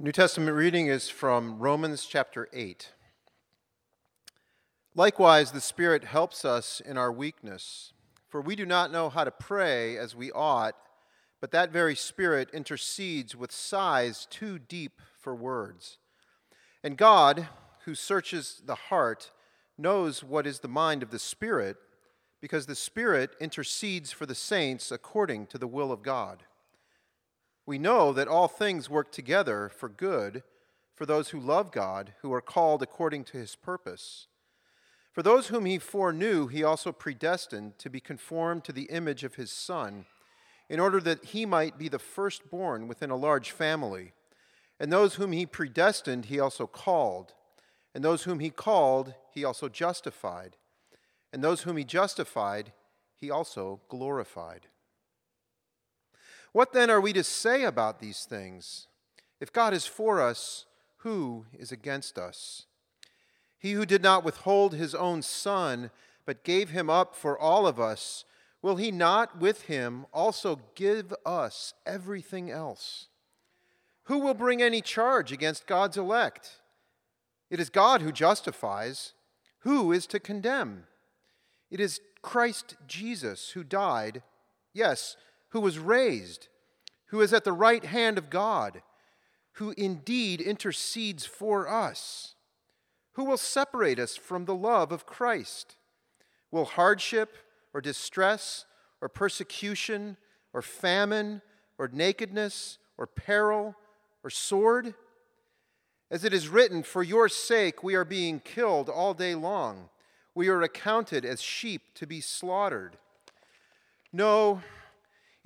New Testament reading is from Romans chapter 8. Likewise, the Spirit helps us in our weakness, for we do not know how to pray as we ought, but that very Spirit intercedes with sighs too deep for words. And God, who searches the heart, knows what is the mind of the Spirit, because the Spirit intercedes for the saints according to the will of God we know that all things work together for good for those who love God, who are called according to his purpose. For those whom he foreknew, he also predestined to be conformed to the image of his Son, in order that he might be the firstborn within a large family. And those whom he predestined, he also called. And those whom he called, he also justified. And those whom he justified, he also glorified. What then are we to say about these things? If God is for us, who is against us? He who did not withhold his own son, but gave him up for all of us, will he not with him also give us everything else? Who will bring any charge against God's elect? It is God who justifies. Who is to condemn? It is Christ Jesus who died, yes, who was raised, who is at the right hand of God, who indeed intercedes for us. Who will separate us from the love of Christ? Will hardship or distress or persecution or famine or nakedness or peril or sword? As it is written, For your sake we are being killed all day long. We are accounted as sheep to be slaughtered. No,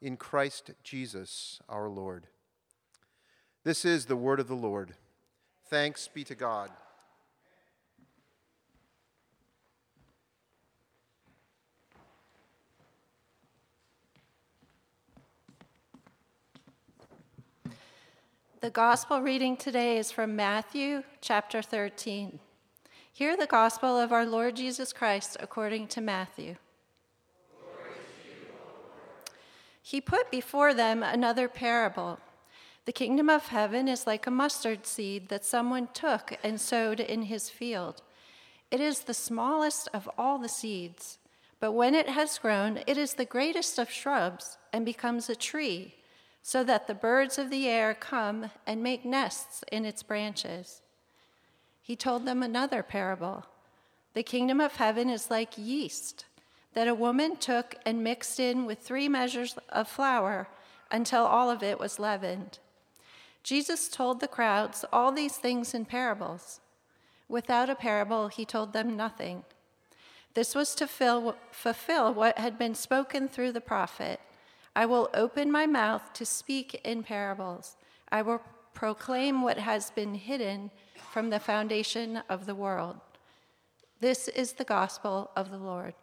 in Christ Jesus our Lord. This is the word of the Lord. Thanks be to God. The gospel reading today is from Matthew chapter 13. Hear the gospel of our Lord Jesus Christ according to Matthew. He put before them another parable. The kingdom of heaven is like a mustard seed that someone took and sowed in his field. It is the smallest of all the seeds, but when it has grown, it is the greatest of shrubs and becomes a tree, so that the birds of the air come and make nests in its branches. He told them another parable. The kingdom of heaven is like yeast that a woman took and mixed in with three measures of flour until all of it was leavened. Jesus told the crowds all these things in parables. Without a parable, he told them nothing. This was to fill, fulfill what had been spoken through the prophet I will open my mouth to speak in parables. I will proclaim what has been hidden from the foundation of the world. This is the gospel of the Lord.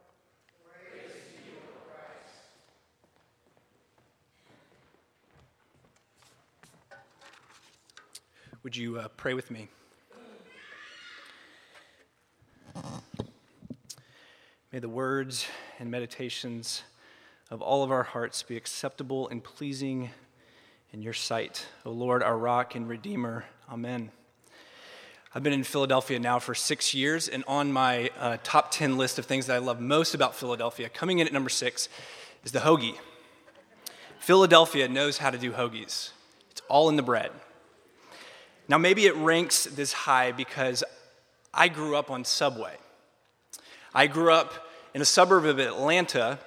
Would you uh, pray with me? May the words and meditations of all of our hearts be acceptable and pleasing in your sight, O Lord, our rock and redeemer. Amen. I've been in Philadelphia now for six years, and on my uh, top 10 list of things that I love most about Philadelphia, coming in at number six, is the hoagie. Philadelphia knows how to do hoagies, it's all in the bread. Now, maybe it ranks this high because I grew up on Subway. I grew up in a suburb of Atlanta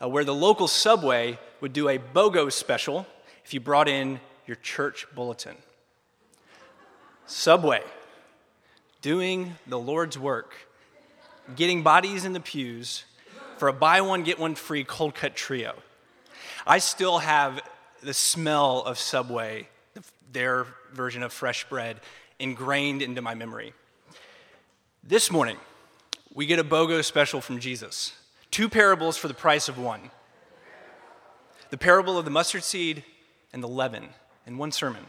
uh, where the local Subway would do a BOGO special if you brought in your church bulletin. Subway, doing the Lord's work, getting bodies in the pews for a buy one, get one free cold cut trio. I still have the smell of Subway their version of fresh bread, ingrained into my memory. This morning, we get a BOGO special from Jesus two parables for the price of one the parable of the mustard seed and the leaven in one sermon.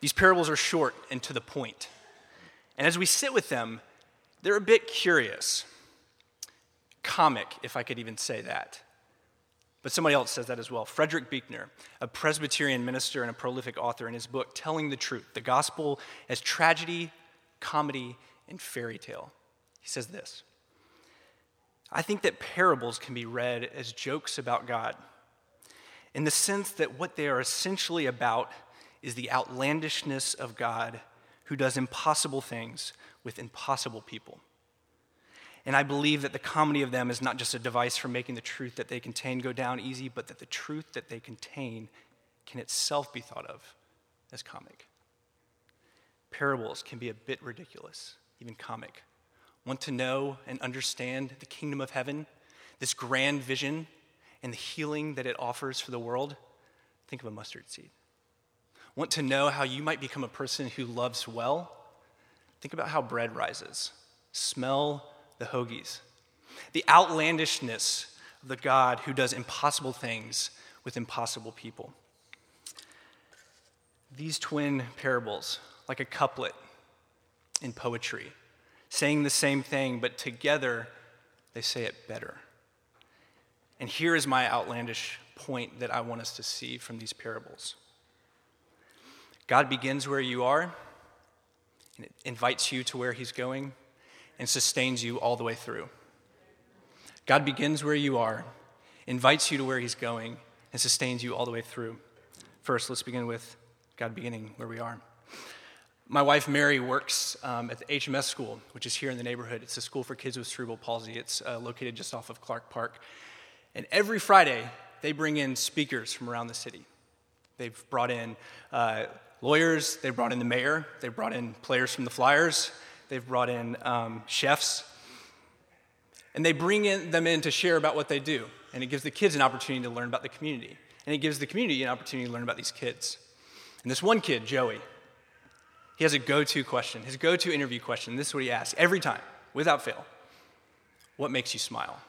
These parables are short and to the point. And as we sit with them, they're a bit curious, comic, if I could even say that. But somebody else says that as well. Frederick Buechner, a Presbyterian minister and a prolific author, in his book, Telling the Truth The Gospel as Tragedy, Comedy, and Fairy Tale, he says this I think that parables can be read as jokes about God, in the sense that what they are essentially about is the outlandishness of God who does impossible things with impossible people. And I believe that the comedy of them is not just a device for making the truth that they contain go down easy, but that the truth that they contain can itself be thought of as comic. Parables can be a bit ridiculous, even comic. Want to know and understand the kingdom of heaven, this grand vision, and the healing that it offers for the world? Think of a mustard seed. Want to know how you might become a person who loves well? Think about how bread rises. Smell the hoagies, the outlandishness of the God who does impossible things with impossible people. These twin parables, like a couplet in poetry, saying the same thing, but together they say it better. And here is my outlandish point that I want us to see from these parables God begins where you are and it invites you to where He's going and sustains you all the way through. God begins where you are, invites you to where He's going, and sustains you all the way through. First, let's begin with God beginning where we are. My wife Mary works um, at the HMS school, which is here in the neighborhood. It's a school for kids with cerebral palsy. It's uh, located just off of Clark Park. And every Friday, they bring in speakers from around the city. They've brought in uh, lawyers, they've brought in the mayor, they've brought in players from the Flyers, They've brought in um, chefs. And they bring in, them in to share about what they do. And it gives the kids an opportunity to learn about the community. And it gives the community an opportunity to learn about these kids. And this one kid, Joey, he has a go to question, his go to interview question. This is what he asks every time, without fail What makes you smile?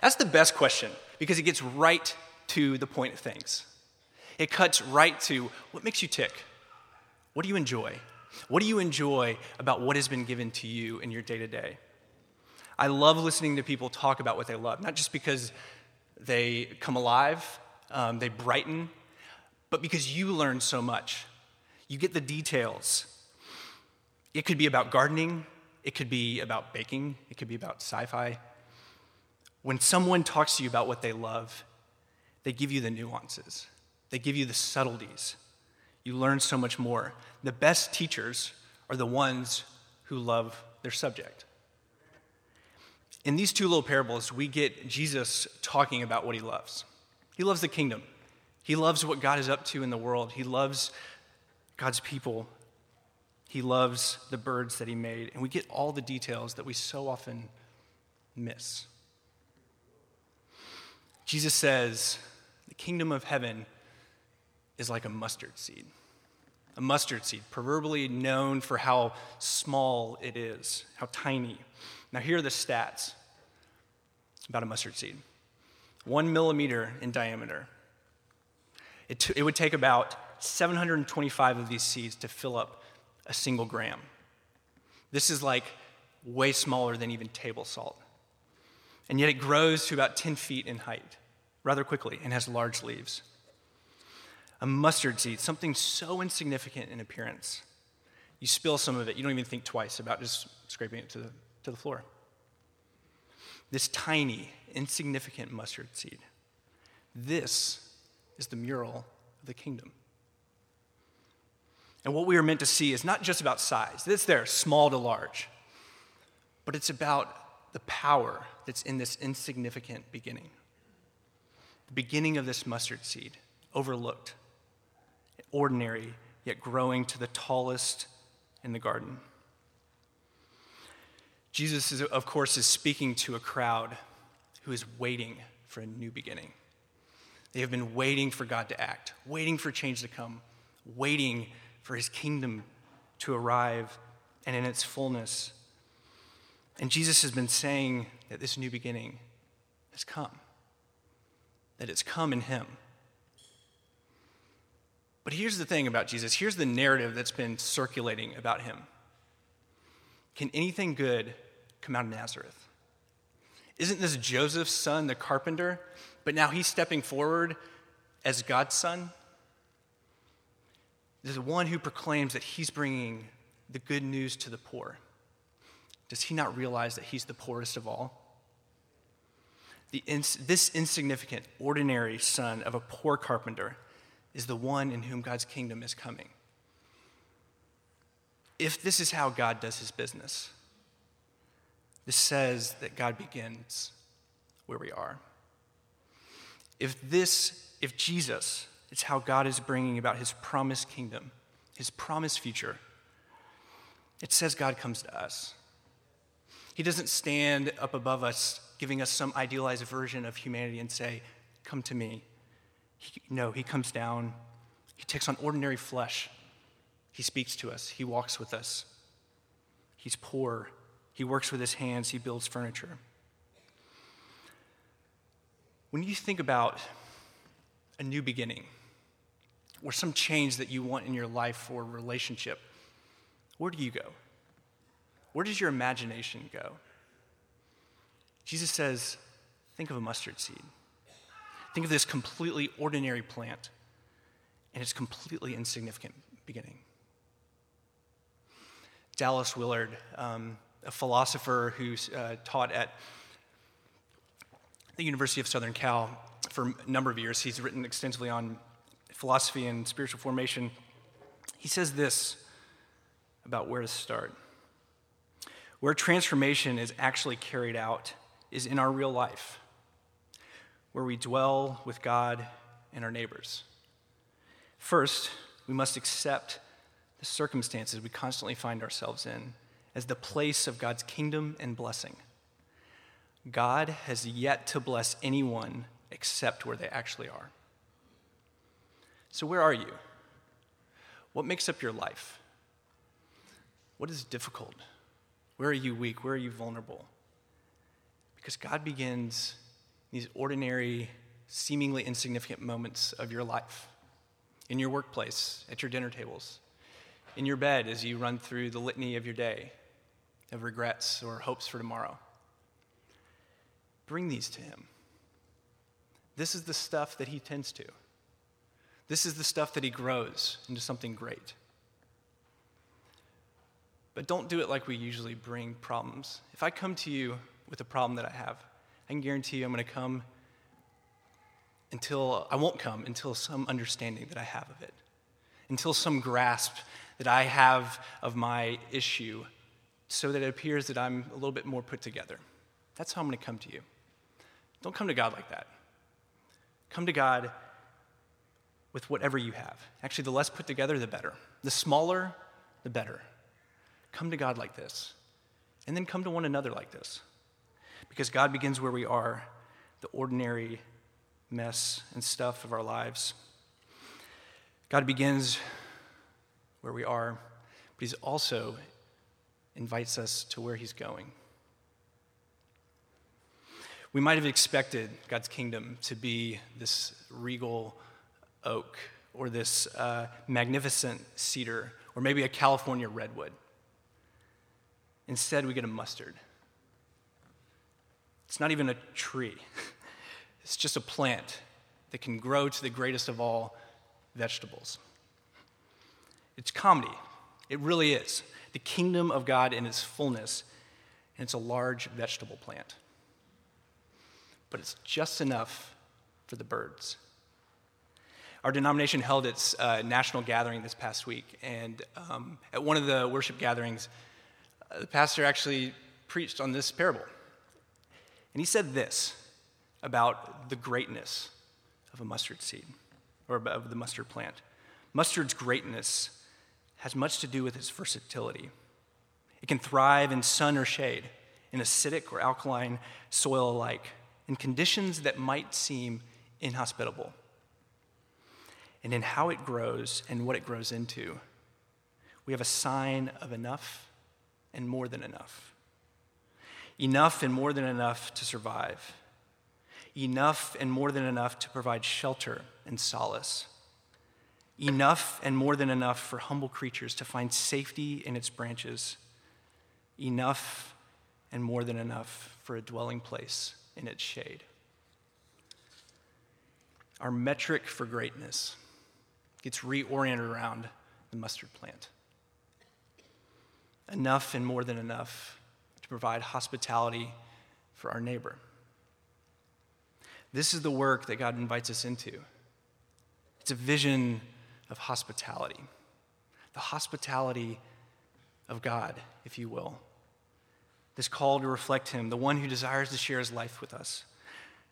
That's the best question because it gets right to the point of things. It cuts right to what makes you tick? What do you enjoy? What do you enjoy about what has been given to you in your day to day? I love listening to people talk about what they love, not just because they come alive, um, they brighten, but because you learn so much. You get the details. It could be about gardening, it could be about baking, it could be about sci fi. When someone talks to you about what they love, they give you the nuances, they give you the subtleties you learn so much more. The best teachers are the ones who love their subject. In these two little parables, we get Jesus talking about what he loves. He loves the kingdom, he loves what God is up to in the world, he loves God's people, he loves the birds that he made, and we get all the details that we so often miss. Jesus says, The kingdom of heaven is like a mustard seed a mustard seed, proverbially known for how small it is, how tiny. Now, here are the stats about a mustard seed one millimeter in diameter. It, t- it would take about 725 of these seeds to fill up a single gram. This is like way smaller than even table salt. And yet it grows to about 10 feet in height rather quickly and has large leaves a mustard seed, something so insignificant in appearance. You spill some of it, you don't even think twice about just scraping it to the, to the floor. This tiny, insignificant mustard seed. This is the mural of the kingdom. And what we are meant to see is not just about size, it's there, small to large, but it's about the power that's in this insignificant beginning. The beginning of this mustard seed, overlooked, ordinary, yet growing to the tallest in the garden. Jesus, is, of course, is speaking to a crowd who is waiting for a new beginning. They have been waiting for God to act, waiting for change to come, waiting for his kingdom to arrive and in its fullness. And Jesus has been saying that this new beginning has come, that it's come in him. But here's the thing about Jesus here's the narrative that's been circulating about him. Can anything good come out of Nazareth? Isn't this Joseph's son, the carpenter? But now he's stepping forward as God's son? There's one who proclaims that he's bringing the good news to the poor. Does he not realize that he's the poorest of all? Ins- this insignificant, ordinary son of a poor carpenter is the one in whom God's kingdom is coming. If this is how God does his business, this says that God begins where we are. If this, if Jesus is how God is bringing about his promised kingdom, his promised future, it says God comes to us. He doesn't stand up above us, giving us some idealized version of humanity and say, Come to me. He, no, he comes down. He takes on ordinary flesh. He speaks to us. He walks with us. He's poor. He works with his hands. He builds furniture. When you think about a new beginning or some change that you want in your life or relationship, where do you go? Where does your imagination go? Jesus says, think of a mustard seed. Think of this completely ordinary plant and its completely insignificant beginning. Dallas Willard, um, a philosopher who uh, taught at the University of Southern Cal for a number of years, he's written extensively on philosophy and spiritual formation. He says this about where to start. Where transformation is actually carried out is in our real life where we dwell with God and our neighbors. First, we must accept the circumstances we constantly find ourselves in as the place of God's kingdom and blessing. God has yet to bless anyone except where they actually are. So, where are you? What makes up your life? What is difficult? Where are you weak? Where are you vulnerable? Because God begins these ordinary, seemingly insignificant moments of your life in your workplace, at your dinner tables, in your bed as you run through the litany of your day of regrets or hopes for tomorrow. Bring these to Him. This is the stuff that He tends to. This is the stuff that He grows into something great. But don't do it like we usually bring problems. If I come to you with a problem that I have, I can guarantee you I'm going to come until I won't come until some understanding that I have of it, until some grasp that I have of my issue, so that it appears that I'm a little bit more put together. That's how I'm going to come to you. Don't come to God like that. Come to God with whatever you have. Actually, the less put together, the better. The smaller, the better. Come to God like this. And then come to one another like this. Because God begins where we are, the ordinary mess and stuff of our lives. God begins where we are, but He also invites us to where He's going. We might have expected God's kingdom to be this regal oak or this uh, magnificent cedar or maybe a California redwood. Instead, we get a mustard. It's not even a tree, it's just a plant that can grow to the greatest of all vegetables. It's comedy. It really is. The kingdom of God in its fullness, and it's a large vegetable plant. But it's just enough for the birds. Our denomination held its uh, national gathering this past week, and um, at one of the worship gatherings, uh, the pastor actually preached on this parable. And he said this about the greatness of a mustard seed, or of the mustard plant. Mustard's greatness has much to do with its versatility. It can thrive in sun or shade, in acidic or alkaline soil alike, in conditions that might seem inhospitable. And in how it grows and what it grows into, we have a sign of enough and more than enough. Enough and more than enough to survive. Enough and more than enough to provide shelter and solace. Enough and more than enough for humble creatures to find safety in its branches. Enough and more than enough for a dwelling place in its shade. Our metric for greatness gets reoriented around the mustard plant. Enough and more than enough to provide hospitality for our neighbor. This is the work that God invites us into. It's a vision of hospitality, the hospitality of God, if you will. This call to reflect Him, the one who desires to share His life with us,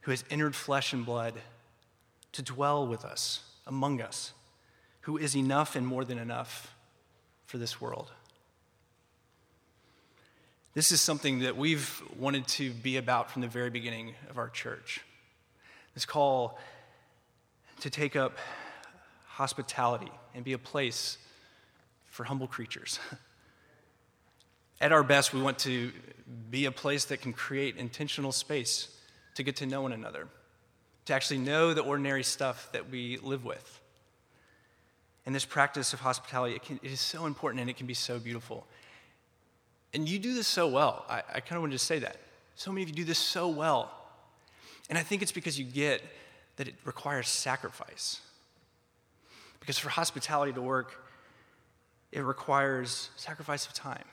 who has entered flesh and blood to dwell with us, among us, who is enough and more than enough for this world. This is something that we've wanted to be about from the very beginning of our church. This call to take up hospitality and be a place for humble creatures. At our best, we want to be a place that can create intentional space to get to know one another, to actually know the ordinary stuff that we live with. And this practice of hospitality, it, can, it is so important and it can be so beautiful. And you do this so well. I, I kind of wanted to say that. So many of you do this so well. And I think it's because you get that it requires sacrifice. Because for hospitality to work, it requires sacrifice of time,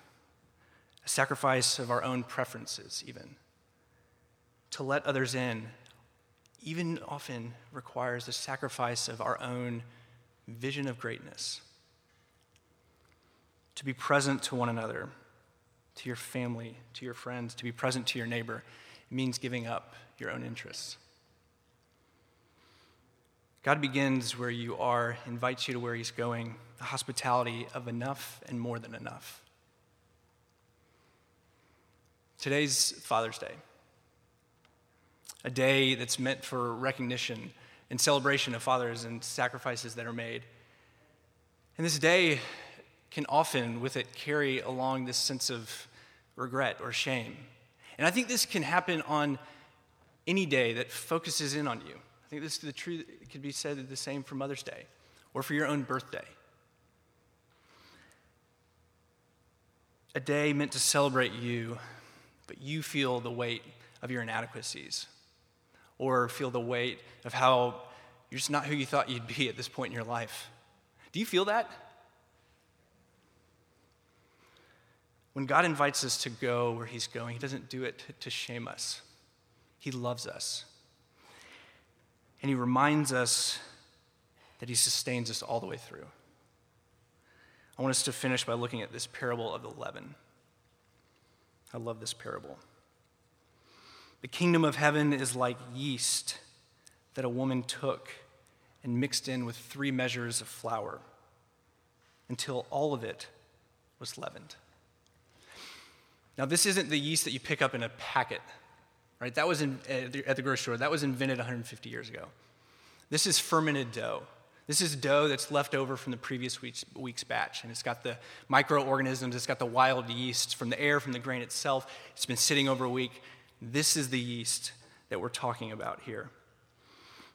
a sacrifice of our own preferences, even. To let others in, even often requires the sacrifice of our own vision of greatness. To be present to one another to your family, to your friends, to be present to your neighbor. It means giving up your own interests. God begins where you are, invites you to where He's going, the hospitality of enough and more than enough. Today's Father's Day, a day that's meant for recognition and celebration of fathers and sacrifices that are made. And this day can often, with it, carry along this sense of regret or shame. And I think this can happen on any day that focuses in on you. I think this is the truth it could be said the same for Mother's Day or for your own birthday. A day meant to celebrate you, but you feel the weight of your inadequacies or feel the weight of how you're just not who you thought you'd be at this point in your life. Do you feel that? When God invites us to go where He's going, He doesn't do it to shame us. He loves us. And He reminds us that He sustains us all the way through. I want us to finish by looking at this parable of the leaven. I love this parable. The kingdom of heaven is like yeast that a woman took and mixed in with three measures of flour until all of it was leavened. Now, this isn't the yeast that you pick up in a packet, right? That was in, at the grocery store. That was invented 150 years ago. This is fermented dough. This is dough that's left over from the previous week's, week's, batch. And it's got the microorganisms, it's got the wild yeast from the air, from the grain itself. It's been sitting over a week. This is the yeast that we're talking about here.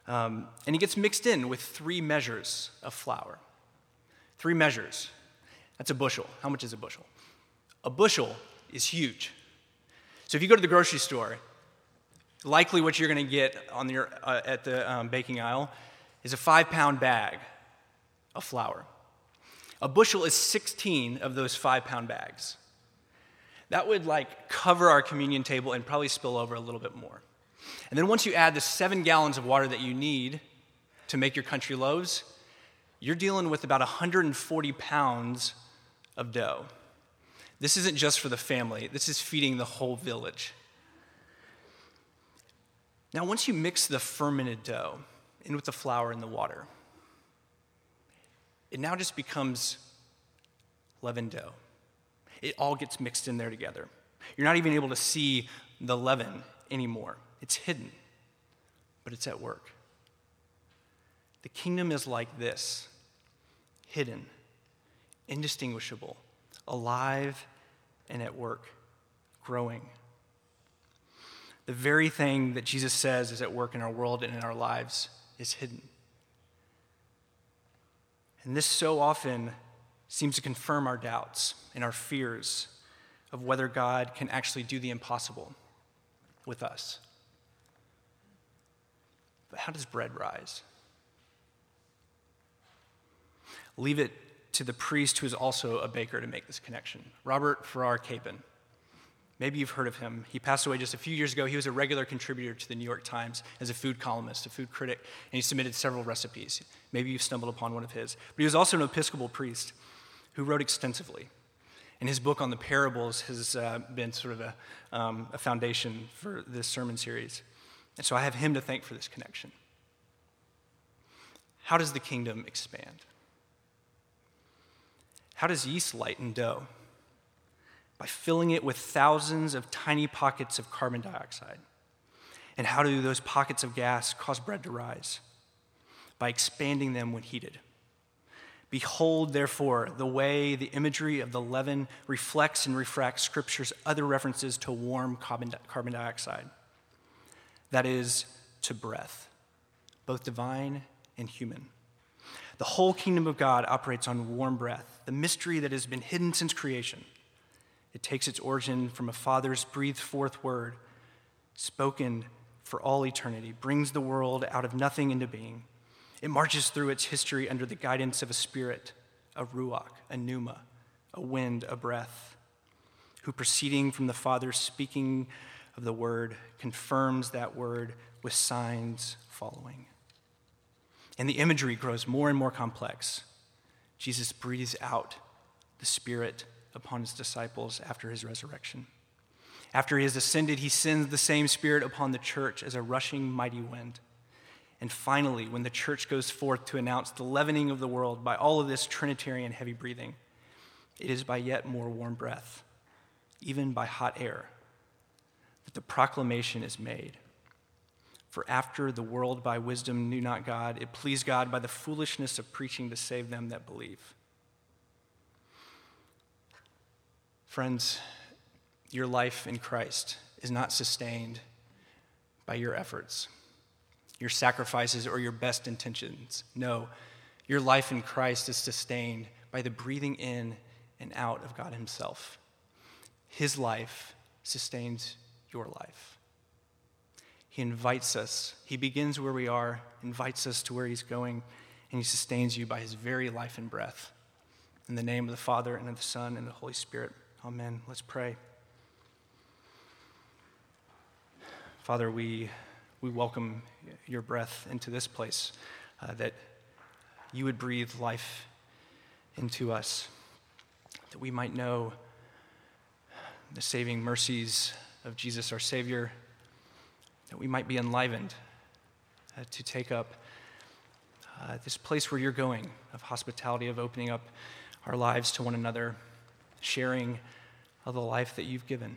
Um, and it gets mixed in with three measures of flour. Three measures. That's a bushel. How much is a bushel? A bushel is huge. So if you go to the grocery store, likely what you're going to get on your, uh, at the um, baking aisle is a five pound bag of flour. A bushel is 16 of those five pound bags. That would like cover our communion table and probably spill over a little bit more. And then once you add the seven gallons of water that you need to make your country loaves, you're dealing with about 140 pounds of dough. This isn't just for the family, this is feeding the whole village. Now, once you mix the fermented dough in with the flour and the water, it now just becomes leavened dough. It all gets mixed in there together. You're not even able to see the leaven anymore, it's hidden, but it's at work. The kingdom is like this hidden, indistinguishable, alive, and at work, growing. The very thing that Jesus says is at work in our world and in our lives is hidden. And this so often seems to confirm our doubts and our fears of whether God can actually do the impossible with us. But how does bread rise? Leave it to the priest who is also a baker to make this connection Robert Farrar Capon. Maybe you've heard of him. He passed away just a few years ago. He was a regular contributor to the New York Times as a food columnist, a food critic, and he submitted several recipes. Maybe you've stumbled upon one of his. But he was also an Episcopal priest who wrote extensively. And his book on the parables has uh, been sort of a, um, a foundation for this sermon series. And so I have him to thank for this connection. How does the kingdom expand? How does yeast lighten dough? by filling it with thousands of tiny pockets of carbon dioxide. And how do those pockets of gas cause bread to rise? By expanding them when heated. Behold, therefore, the way the imagery of the leaven reflects and refracts Scripture's other references to warm carbon, dioxide. That is, to breath, both divine and human. The whole kingdom of God operates on warm breath, the mystery that has been hidden since creation it takes its origin from a father's breathed forth word, spoken for all eternity, brings the world out of nothing into being. It marches through its history under the guidance of a spirit, a ruach, a pneuma, a wind, a breath, who proceeding from the Father, speaking of the word, confirms that word with signs following. And the imagery grows more and more complex. Jesus breathes out the Spirit upon his disciples after his resurrection. After he has ascended, he sends the same Spirit upon the church as a rushing mighty wind. And finally, when the church goes forth to announce the leavening of the world by all of this Trinitarian heavy breathing, it is by yet more warm breath, even by hot air, that the proclamation is made. For after the world by wisdom knew not God, it pleased God by the foolishness of preaching to save them that believe. Friends, your life in Christ is not sustained by your efforts, your sacrifices, or your best intentions. No, your life in Christ is sustained by the breathing in and out of God Himself. His life sustains your life. He invites us. He begins where we are, invites us to where He's going, and He sustains you by His very life and breath. In the name of the Father, and of the Son, and of the Holy Spirit. Amen. Let's pray. Father, we, we welcome your breath into this place, uh, that you would breathe life into us, that we might know the saving mercies of Jesus our Savior, that we might be enlivened uh, to take up uh, this place where you're going of hospitality, of opening up our lives to one another sharing of the life that you've given.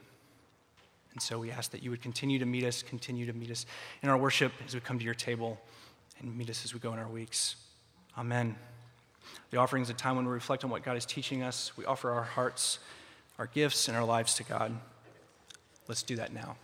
And so we ask that you would continue to meet us, continue to meet us in our worship as we come to your table, and meet us as we go in our weeks. Amen. The offering is a time when we reflect on what God is teaching us. We offer our hearts, our gifts, and our lives to God. Let's do that now.